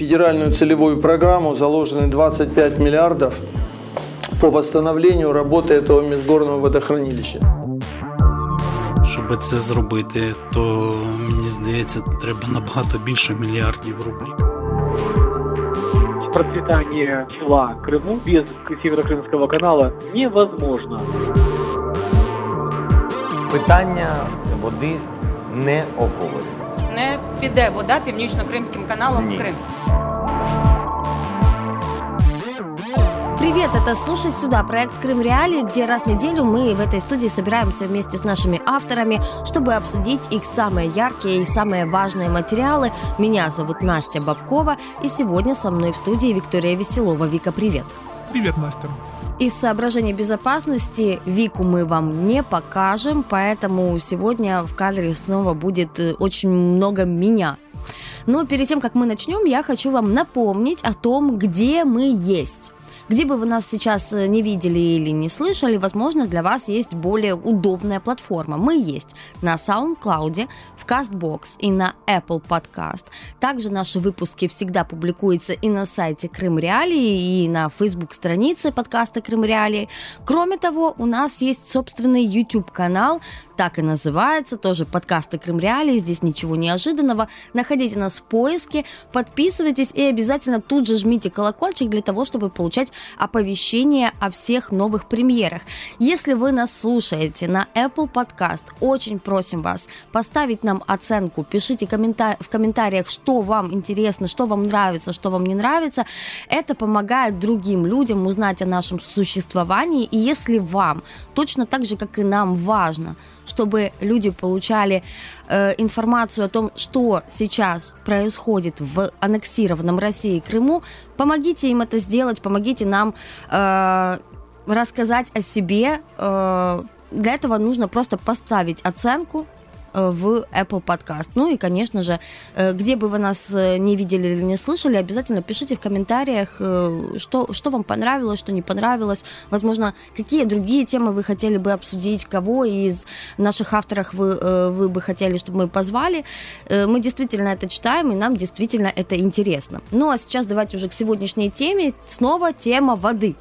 федеральную целевую программу заложены 25 миллиардов по восстановлению работы этого межгорного водохранилища. Щоб це зробити, то мені здається, треба набагато більше мільярдів рублів. Процветание села Крыму без Северокрымского канала невозможно. Питання води не обговорюється. Не піде вода північно-кримським каналом Ні. в Крим. Привет, это «Слушай сюда» проект «Крым Реалии», где раз в неделю мы в этой студии собираемся вместе с нашими авторами, чтобы обсудить их самые яркие и самые важные материалы. Меня зовут Настя Бабкова, и сегодня со мной в студии Виктория Веселова. Вика, привет! Привет, Настя. Из соображений безопасности Вику мы вам не покажем, поэтому сегодня в кадре снова будет э, очень много меня. Но перед тем, как мы начнем, я хочу вам напомнить о том, где мы есть. Где бы вы нас сейчас э, не видели или не слышали, возможно, для вас есть более удобная платформа. Мы есть на SoundCloud, в CastBox и на Apple Podcast. Также наши выпуски всегда публикуются и на сайте Крым Реалии, и на Facebook-странице подкаста Крым Реалии. Кроме того, у нас есть собственный YouTube-канал, так и называется, тоже подкасты Крым Реалии, здесь ничего неожиданного. Находите нас в поиске, подписывайтесь и обязательно тут же жмите колокольчик для того, чтобы получать оповещения о всех новых премьерах. Если вы нас слушаете на Apple Podcast, очень просим вас поставить нам оценку, пишите коммента- в комментариях, что вам интересно, что вам нравится, что вам не нравится. Это помогает другим людям узнать о нашем существовании. И если вам точно так же, как и нам, важно, чтобы люди получали э, информацию о том, что сейчас происходит в аннексированном России Крыму, помогите им это сделать, помогите нам э, рассказать о себе. Э, для этого нужно просто поставить оценку в Apple Podcast. Ну и, конечно же, э, где бы вы нас э, не видели или не слышали, обязательно пишите в комментариях, э, что, что вам понравилось, что не понравилось. Возможно, какие другие темы вы хотели бы обсудить, кого из наших авторов вы, э, вы бы хотели, чтобы мы позвали. Э, Мы действительно это читаем, и нам действительно это интересно. Ну а сейчас давайте уже к сегодняшней теме. Снова тема воды.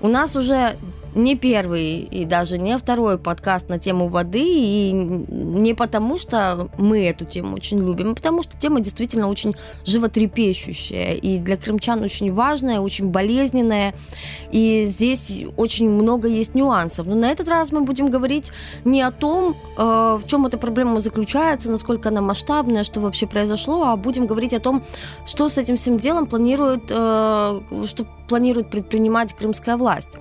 У нас уже не первый и даже не второй подкаст на тему воды, и не потому, что мы эту тему очень любим, а потому что тема действительно очень животрепещущая, и для крымчан очень важная, очень болезненная, и здесь очень много есть нюансов. Но на этот раз мы будем говорить не о том, э, в чем эта проблема заключается, насколько она масштабная, что вообще произошло, а будем говорить о том, что с этим всем делом планирует, э, что планирует предпринимать крымская власть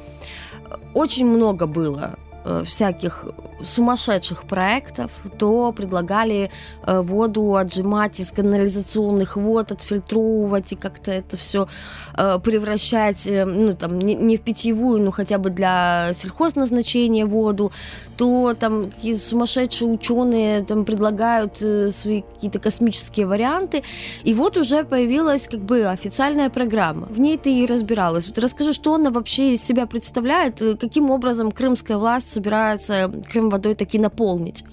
очень много было э, всяких сумасшедших проектов, то предлагали э, воду отжимать из канализационных вод, отфильтровывать и как-то это все э, превращать, э, ну там не, не в питьевую, но хотя бы для сельхозназначения воду, то там какие сумасшедшие ученые там предлагают э, свои какие-то космические варианты, и вот уже появилась как бы официальная программа. В ней ты и разбиралась. Вот расскажи, что она вообще из себя представляет, э, каким образом крымская власть собирается Крым водой таки наполнить.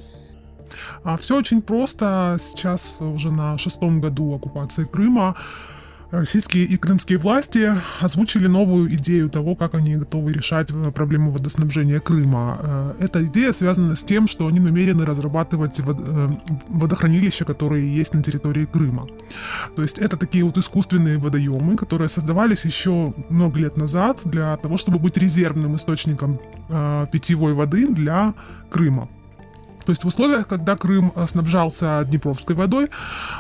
Все очень просто. Сейчас уже на шестом году оккупации Крыма российские и крымские власти озвучили новую идею того, как они готовы решать э, проблему водоснабжения Крыма. Э, Эта идея связана с тем, что они намерены разрабатывать э, водохранилища, которые есть на территории Крыма. То есть это такие вот искусственные водоемы, которые создавались еще много лет назад для того, чтобы быть резервным источником питьевой воды для Крыма. То есть в условиях, когда Крым э, снабжался Днепровской водой,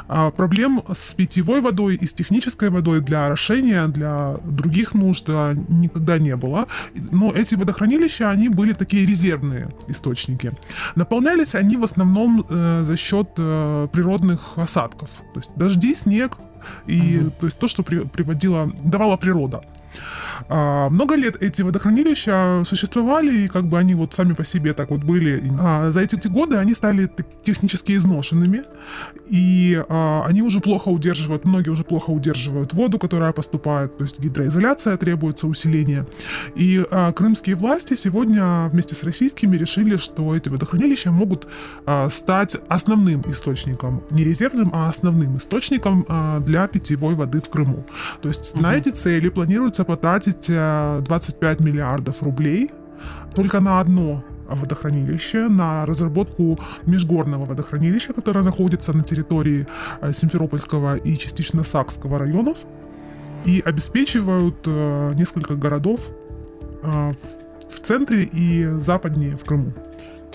а, проблем с питьевой водой и с технической водой для орошения, для других нужд а, никогда не было. Но эти водохранилища, они были такие резервные источники. Наполнялись они в основном э, за счет э, природных осадков. То есть дожди, снег и то есть то, что при- приводила, давала природа. А, много лет эти водохранилища существовали, и как бы они вот сами по себе так вот были. А, за эти годы они стали технически изношенными, и а, они уже плохо удерживают, многие уже плохо удерживают воду, которая поступает, то есть гидроизоляция требуется усиления. И а, крымские власти сегодня вместе с российскими решили, что эти водохранилища могут а, стать основным источником, не резервным, а основным источником а, для питьевой воды в Крыму. То есть угу. на эти цели планируется потратить 25 э, миллиардов рублей только на одно водохранилище, на разработку межгорного водохранилища, которое находится на территории э, Симферопольского и частично Сакского районов и обеспечивают э, несколько городов в центре и западнее в Крыму.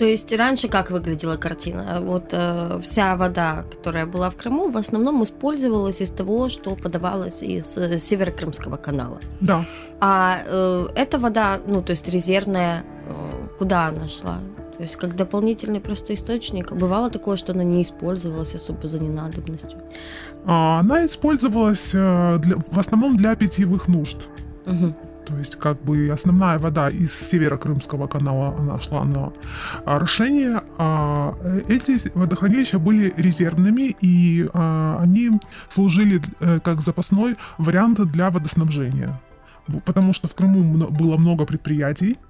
То есть раньше как выглядела картина? Вот э, вся вода, которая была в Крыму, в основном использовалась из того, что подавалось из э, Северокрымского канала. Да. А э, эта вода, ну то есть резервная, э, куда она шла? То есть как дополнительный просто источник. Бывало такое, что она не использовалась особо за ненадобностью? А, она использовалась э, для, в основном для питьевых нужд. Угу. То есть как бы основная вода из северо-крымского канала, она шла на орошение. А эти водохранилища были резервными, и а, они служили э, как запасной вариант для водоснабжения. Потому что в Крыму было много предприятий, Э,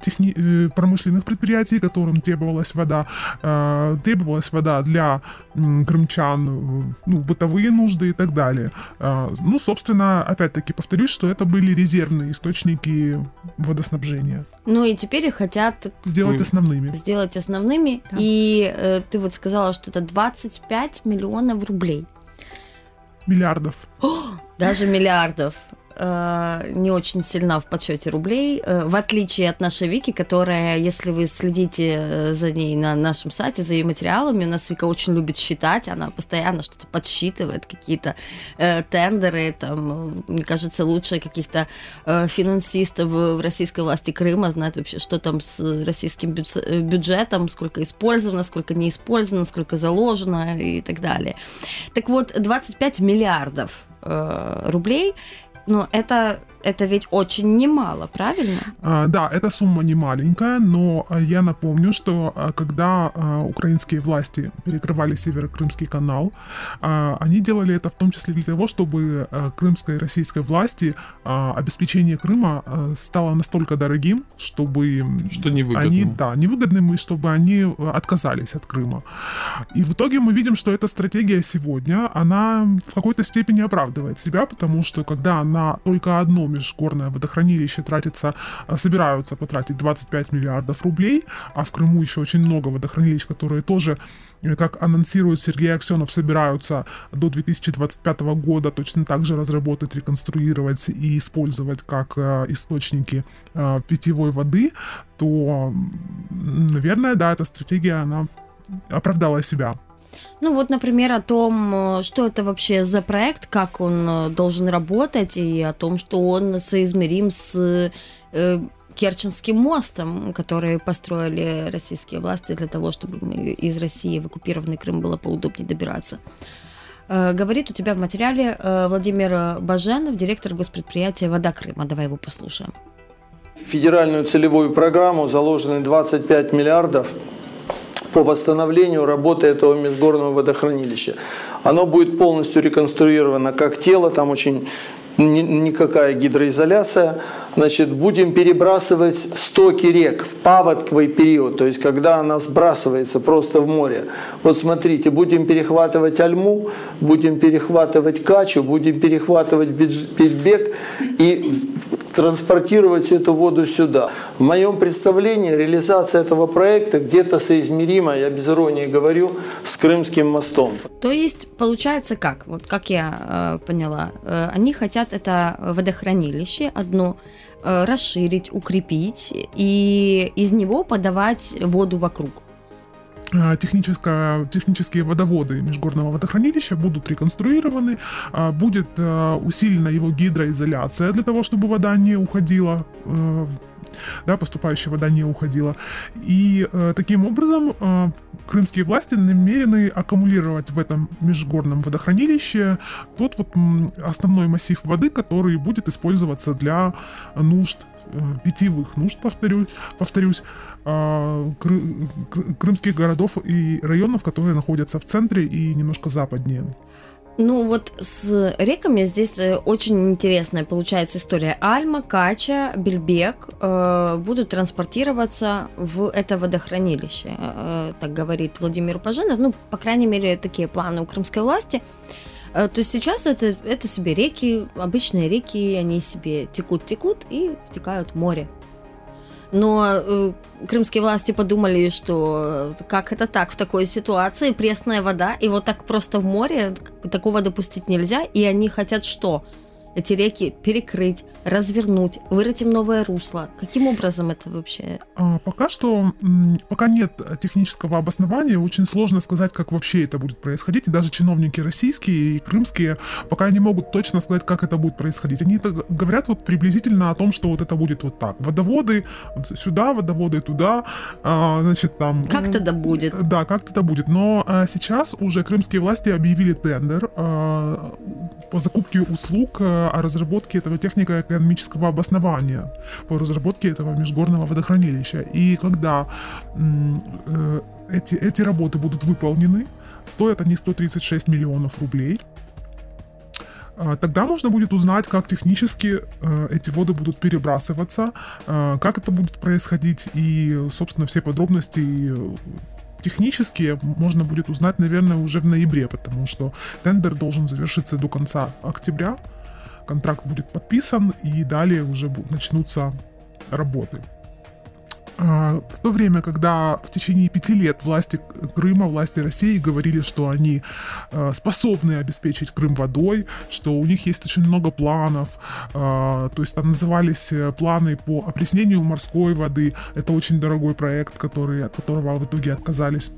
техни- э, промышленных предприятий, которым требовалась вода. Э, требовалась вода для крымчан, ну, бытовые нужды и так далее. Ну, собственно, опять-таки повторюсь, что это были резервные источники водоснабжения. Ну и теперь их хотят сделать основными. Сделать основными. Да. И э, ты вот сказала, что это 25 миллионов рублей. Миллиардов. О, даже миллиардов. Э, не очень сильна в подсчете рублей, э, в отличие от нашей Вики, которая, если вы следите э, за ней на нашем сайте, за ее материалами, у нас Вика очень любит считать, она постоянно что-то подсчитывает, какие-то э, тендеры, там, мне кажется, лучше каких-то э, финансистов в российской власти Крыма знает вообще, что там с российским бюджетом, сколько использовано, сколько не использовано, сколько заложено и так далее. Так вот, 25 миллиардов э, рублей но это это ведь очень немало, правильно? А, да, эта сумма не маленькая, но а, я напомню, что а, когда а, украинские власти перекрывали Северо-Крымский канал, а, они делали это в том числе для того, чтобы а, крымской и российской власти а, обеспечение Крыма а, стало настолько дорогим, чтобы что невыгодным. они, да, невыгодным, и чтобы они отказались от Крыма. И в итоге мы видим, что эта стратегия сегодня, она в какой-то степени оправдывает себя, потому что когда на только одно межгорное водохранилище тратится, а, собираются потратить 25 миллиардов рублей, а в Крыму еще очень много водохранилищ, которые тоже э, как анонсирует Сергей Аксенов, собираются до 2025 года точно так же разработать, реконструировать и использовать как э, источники э, питьевой воды, то, наверное, да, эта стратегия, она оправдала себя. Ну вот, например, о том, э, что это вообще за проект, как он э, должен работать, и о том, что он соизмерим с э, Керченским мостом, который построили российские власти для того, чтобы из России в оккупированный Крым было поудобнее добираться. Э, говорит у тебя в материале э, Владимир Баженов, директор госпредприятия «Вода Крыма». Давай его послушаем. В федеральную целевую программу заложены 25 миллиардов по восстановлению работы этого межгорного водохранилища. Оно будет полностью реконструировано как тело, там очень никакая гидроизоляция. Значит, будем перебрасывать стоки рек в паводковый период, то есть когда она сбрасывается просто в море. Вот смотрите, будем перехватывать Альму, будем перехватывать Качу, будем перехватывать Бельбек и транспортировать эту воду сюда. В моем представлении реализация этого проекта где-то соизмерима, я без иронии говорю, с Крымским мостом. То есть получается как? Вот как я э, поняла, э, они хотят это водохранилище одно э, расширить, укрепить и из него подавать воду вокруг. Э, техническое, технические водоводы Межгорного водохранилища будут реконструированы, э, будет э, усилена его гидроизоляция для того, чтобы вода не уходила да, поступающая вода не уходила. И э, таким образом э, крымские власти намерены аккумулировать в этом межгорном водохранилище тот вот основной массив воды, который будет использоваться для нужд э, питьевых нужд, повторюсь, повторюсь э, крымских городов и районов, которые находятся в центре и немножко западнее. Ну вот с реками здесь э, очень интересная получается история. Альма, Кача, Бельбек э, будут транспортироваться в это водохранилище, э, так говорит Владимир Пажинов. Ну, по крайней мере, такие планы у крымской власти. Э, то есть сейчас это, это себе реки, обычные реки, они себе текут-текут и втекают в море. Но э, крымские власти подумали, что э, как это так в такой ситуации, пресная вода, и вот так просто в море такого допустить нельзя, и они хотят что? Эти реки перекрыть, развернуть, вырыть им новое русло? Каким образом это вообще? А, пока что, пока нет технического обоснования, очень сложно сказать, как вообще это будет происходить. И даже чиновники российские и крымские пока не могут точно сказать, как это будет происходить. Они говорят вот приблизительно о том, что вот это будет вот так. Водоводы сюда, водоводы туда, а, значит там... Как тогда будет? Да, как тогда будет. Но а, сейчас уже крымские власти объявили тендер а, по закупке услуг о разработке этого технико-экономического обоснования, по разработке этого межгорного водохранилища. И когда э, эти, эти работы будут выполнены, стоят они 136 миллионов рублей, а, Тогда можно будет узнать, как технически э, эти воды будут перебрасываться, э, как это будет происходить и, собственно, все подробности технически можно будет узнать, наверное, уже в ноябре, потому что тендер должен завершиться до конца октября контракт будет подписан, и далее уже начнутся работы. А, в то время, когда в течение пяти лет власти Крыма, власти России говорили, что они а, способны обеспечить Крым водой, что у них есть очень много планов, а, то есть там назывались э, планы по опреснению морской воды, это очень дорогой проект, который, от которого в итоге отказались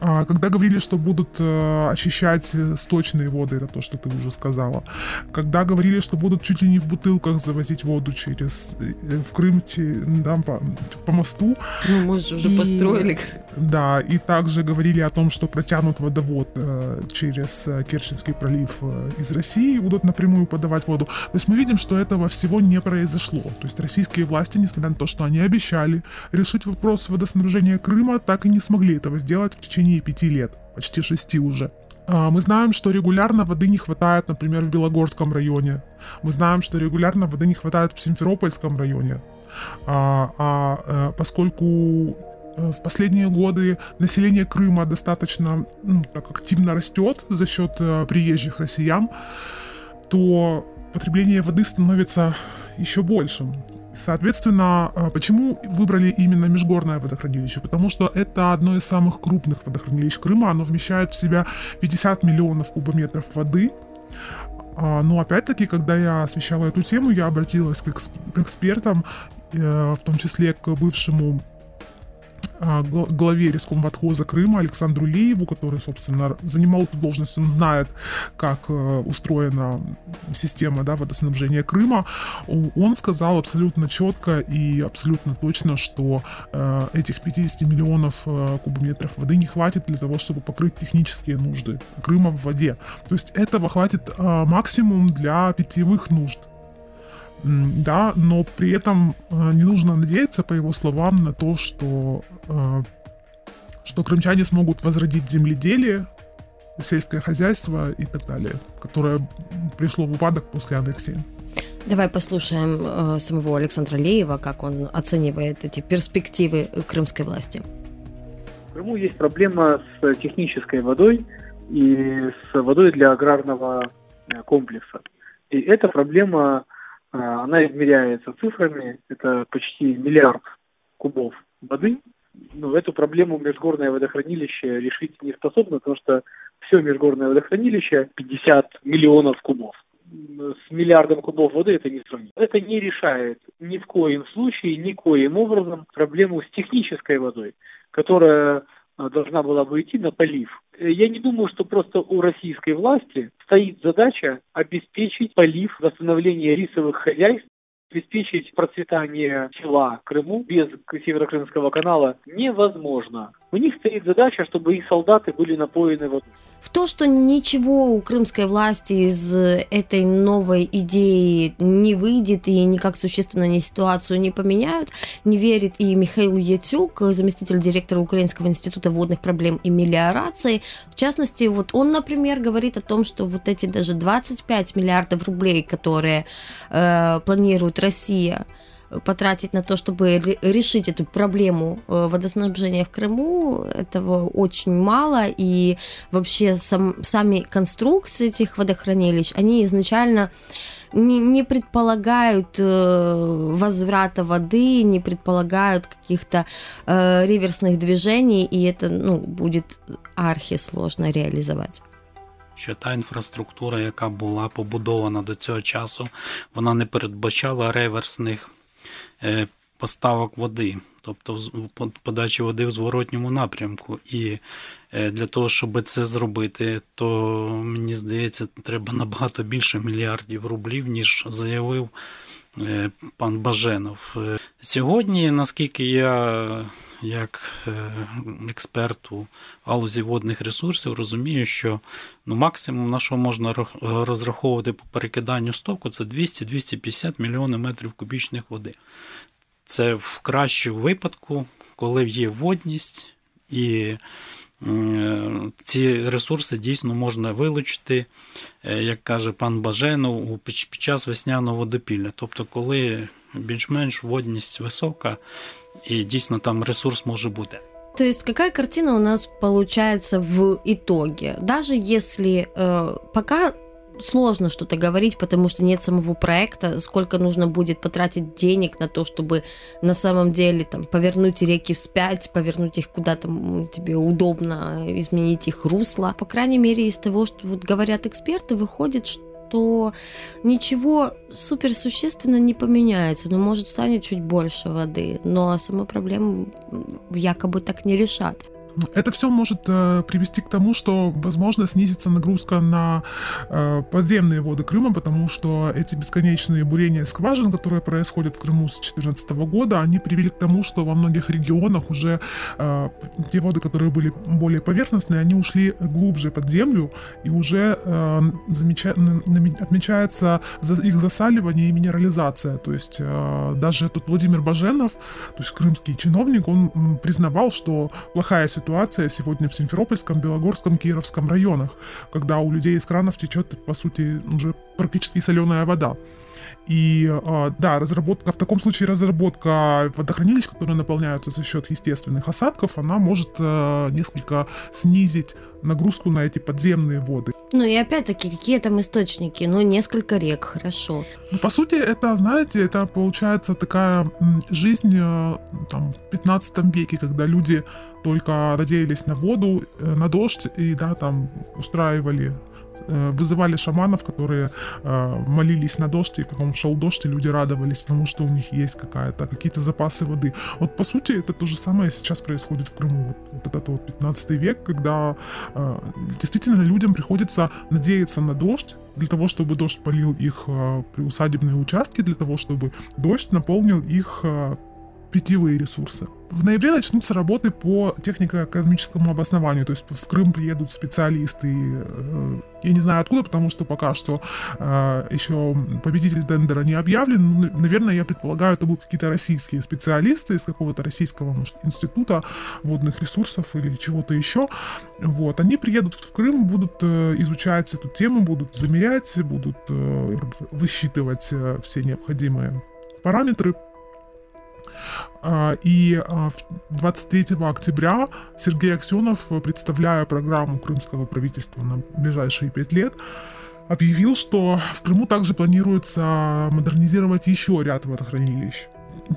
когда говорили, что будут э, очищать сточные воды, это то, что ты уже сказала. Когда говорили, что будут чуть ли не в бутылках завозить воду через э, в Крым да, по, по мосту. Ну, мы же уже и, построили. Да, и также говорили о том, что протянут водовод э, через Керченский пролив из России, будут напрямую подавать воду. То есть мы видим, что этого всего не произошло. То есть российские власти, несмотря на то, что они обещали решить вопрос водоснабжения Крыма, так и не смогли этого сделать в течение пяти лет, почти шести уже. А, мы знаем, что регулярно воды не хватает, например, в Белогорском районе. Мы знаем, что регулярно воды не хватает в Симферопольском районе. А, а э, поскольку э, в последние годы население Крыма достаточно ну, так активно растет за счет э, приезжих россиян, то потребление воды становится еще большим. Соответственно, а, почему выбрали именно Межгорное водохранилище? Потому что это одно из самых крупных водохранилищ Крыма. Оно вмещает в себя 50 миллионов кубометров воды. А, но опять-таки, когда я освещала эту тему, я обратилась к, экспертам, э, в том числе к бывшему главе Рескомватхоза Крыма Александру Лееву, который, собственно, занимал эту должность, он знает, как э, устроена система да, водоснабжения Крыма. Он сказал абсолютно четко и абсолютно точно, что э, этих 50 миллионов э, кубометров воды не хватит для того, чтобы покрыть технические нужды Крыма в воде. То есть этого хватит максимум для питьевых нужд да, но при этом э, не нужно надеяться, по его словам, на то, что, э, что крымчане смогут возродить земледелие, сельское хозяйство и так далее, которое пришло в упадок после аннексии. Давай послушаем э, самого Александра Леева, как он оценивает эти перспективы крымской власти. В Крыму есть проблема с технической водой и с водой для аграрного комплекса. И эта проблема она измеряется цифрами, это почти миллиард кубов воды. Но эту проблему межгорное водохранилище решить не способно, потому что все межгорное водохранилище 50 миллионов кубов. С миллиардом кубов воды это не сравнить. Это не решает ни в коем случае, никоим образом проблему с технической водой, которая должна была бы идти на полив. Я не думаю, что просто у российской власти стоит задача обеспечить полив, восстановление рисовых хозяйств обеспечить процветание села Крыму без Северокрымского канала невозможно. У них стоит задача, чтобы их солдаты были напоены водой. В то, что ничего у крымской власти из этой новой идеи не выйдет и никак существенно не ситуацию не поменяют, не верит и Михаил Яцюк, заместитель директора Украинского института водных проблем и мелиорации. В частности, вот он, например, говорит о том, что вот эти даже 25 миллиардов рублей, которые э, планирует Россия, потратить на то, чтобы решить эту проблему э, водоснабжения в Крыму, этого очень мало, и вообще сам, сами конструкции этих водохранилищ, они изначально не, не предполагают э, возврата воды, не предполагают каких-то э, реверсных движений, и это ну, будет архисложно реализовать. Що та інфраструктура, яка була побудована до цього часу, вона не передбачала реверсних поставок води, тобто подачі води в зворотньому напрямку. І е, для того, щоб це зробити, то мені здається, треба набагато більше мільярдів рублів, ніж заявив е, пан Баженов. Сьогодні, наскільки я, як експерт у галузі водних ресурсів, розумію, що ну, максимум, на що можна розраховувати по перекиданню стоку, це 200-250 мільйонів метрів кубічних води. Це в кращому випадку, коли є водність, і ці ресурси дійсно можна вилучити, е, як каже пан Баженов, під час весняного водопілля. Тобто, коли більш-менш водність висока, і дійсно там ресурс може бути. То есть какая картина у нас получается в итоге? Даже если э, пока сложно что-то говорить, потому что нет самого проекта, сколько нужно будет потратить денег на то, чтобы на самом деле там повернуть реки вспять, повернуть их куда-то тебе удобно, изменить их русло. По крайней мере, из того, что вот говорят эксперты, выходит, что ничего суперсущественно не поменяется, но может станет чуть больше воды, но саму проблему якобы так не решат. Это все может э, привести к тому, что, возможно, снизится нагрузка на э, подземные воды Крыма, потому что эти бесконечные бурения скважин, которые происходят в Крыму с 2014 года, они привели к тому, что во многих регионах уже э, те воды, которые были более поверхностные, они ушли глубже под землю, и уже э, замеча... отмечается их засаливание и минерализация. То есть э, даже тут Владимир Баженов, то есть крымский чиновник, он признавал, что плохая ситуация ситуация сегодня в Симферопольском, Белогорском, Кировском районах, когда у людей из кранов течет, по сути, уже практически соленая вода. И а, да, разработка, в таком случае разработка водохранилищ, которые наполняются за счет естественных осадков, она может э, несколько снизить нагрузку на эти подземные воды. Ну и опять-таки, какие там источники? Ну, несколько рек, хорошо. Ну, по сути, это, знаете, это получается такая жизнь э, там, в 15 веке, когда люди только надеялись на воду, э, на дождь и, да, там устраивали Э, вызывали шаманов, которые э, молились на дождь, и потом шел дождь, и люди радовались тому, что у них есть какая-то, какие-то запасы воды. Вот по сути это то же самое сейчас происходит в Крыму. Вот, вот этот вот 15 век, когда э, действительно людям приходится надеяться на дождь, для того, чтобы дождь полил их э, приусадебные участки, для того, чтобы дождь наполнил их э, питьевые ресурсы. В ноябре начнутся работы по технико-экономическому обоснованию, то есть в Крым приедут специалисты, э, я не знаю откуда, потому что пока что э, еще победитель тендера не объявлен, но, наверное, я предполагаю, это будут какие-то российские специалисты из какого-то российского может, института водных ресурсов или чего-то еще, вот, они приедут в Крым, будут э, изучать эту тему, будут замерять, будут высчитывать все необходимые параметры и 23 а, октября Сергей Аксенов, представляя программу крымского правительства на ближайшие пять лет, объявил, что в Крыму также планируется модернизировать еще ряд водохранилищ.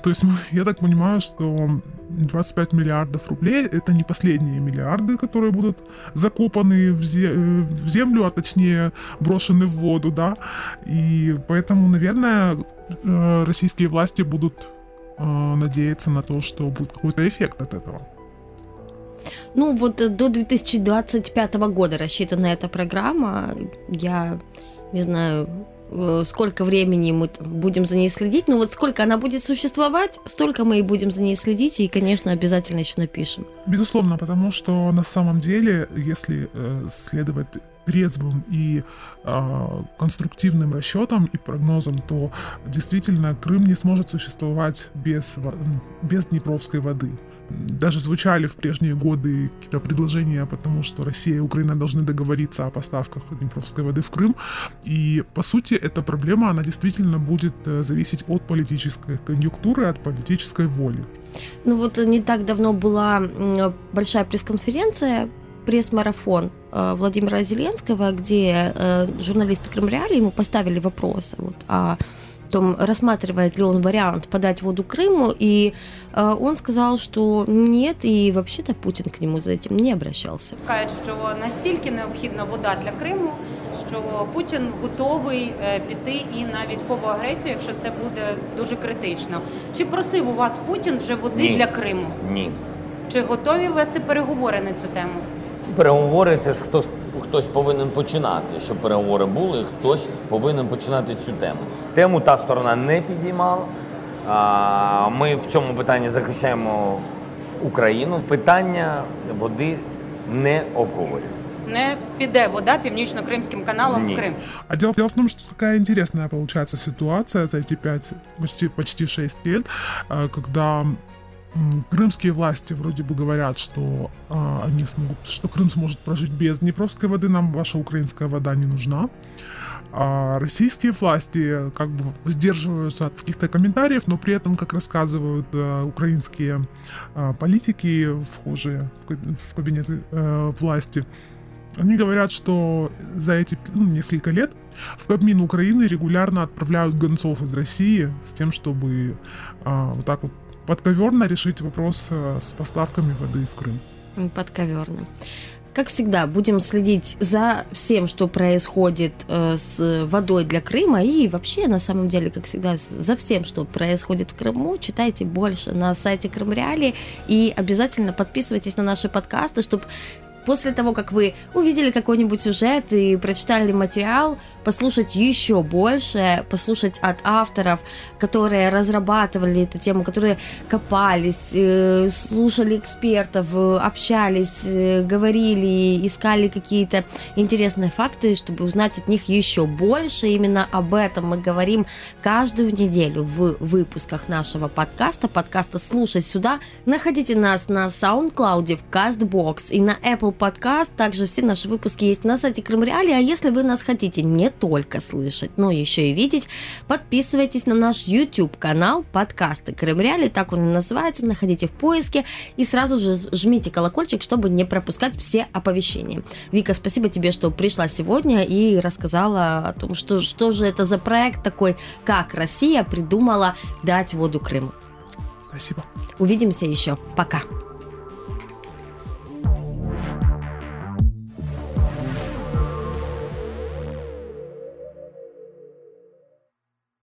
То есть я так понимаю, что 25 миллиардов рублей это не последние миллиарды, которые будут закопаны в, землю, а точнее брошены в воду, да. И поэтому, наверное, э, российские власти будут э, надеяться на то, что будет какой-то эффект от этого. Ну вот э, до 2025 года рассчитана эта программа. Я не знаю, э, сколько времени мы будем за ней следить. Но вот сколько она будет существовать, столько мы и будем за ней следить. И, конечно, обязательно еще напишем. Безусловно, потому что на самом деле, если э, следовать трезвым и э, конструктивным расчетам и прогнозам, то действительно Крым не сможет существовать без, без Днепровской воды даже звучали в прежние годы какие-то предложения, потому что Россия и Украина должны договориться о поставках Днепровской воды в Крым. И, по сути, эта проблема, она действительно будет э, зависеть от политической конъюнктуры, от политической воли. Ну вот не так давно была большая пресс-конференция пресс-марафон э, Владимира Зеленского, где э, журналисты Крымреали ему поставили вопрос вот, о том, рассматривает ли он вариант подать воду Крыму, и э, он сказал, что нет, и вообще-то Путин к нему за этим не обращался. Скажуть, що настільки необхідна вода для Криму, що Путін готовий піти і на військову агресію, якщо це буде дуже критично. Чи просив у вас Путін вже води Ні. для Криму? Ні. Чи готові вести переговори на цю тему? Переговори це ж хтось, хтось повинен починати. Щоб переговори були, хтось повинен починати цю тему. Тему та сторона не підіймала. А, Ми в цьому питанні захищаємо Україну. Питання води не обговорюємо. Не піде вода північно-кримським каналом Ні. в Крим. А дело, дело в том, что такая интересная получается ситуация за эти пять, почти, почти шесть лет, когда крымские власти вроде бы говорят, что а, они смогут, что Крым сможет прожить без Днепровской воды, нам ваша украинская вода не нужна. А российские власти как бы сдерживаются от каких-то комментариев, но при этом, как рассказывают э, украинские э, политики, вхожие в, в кабинеты э, власти, они говорят, что за эти ну, несколько лет в Кабмин Украины регулярно отправляют гонцов из России с тем, чтобы а, вот так вот подковерно решить вопрос а, с поставками воды в Крым. Подковерно. Как всегда, будем следить за всем, что происходит э, с водой для Крыма и вообще, на самом деле, как всегда, за всем, что происходит в Крыму. Читайте больше на сайте Крым Реали и обязательно подписывайтесь на наши подкасты, чтобы после того, как вы увидели какой-нибудь сюжет и прочитали материал, послушать еще больше, послушать от авторов, которые разрабатывали эту тему, которые копались, э, слушали экспертов, э, общались, э, говорили, искали какие-то интересные факты, чтобы узнать от них еще больше. Именно об этом мы говорим каждую неделю в выпусках нашего подкаста, подкаста «Слушай сюда». Находите нас на SoundCloud, в CastBox и на Apple Podcast. Также все наши выпуски есть на сайте Крым Реали. А если вы нас хотите не только слышать, но еще и видеть, подписывайтесь на наш YouTube-канал подкасты Крым Реали. Так он и называется. Находите в поиске и сразу же жмите колокольчик, чтобы не пропускать все оповещения. Вика, спасибо тебе, что пришла сегодня и рассказала о том, что, что же это за проект такой, как Россия придумала дать воду Крыму. Спасибо. Увидимся еще. Пока.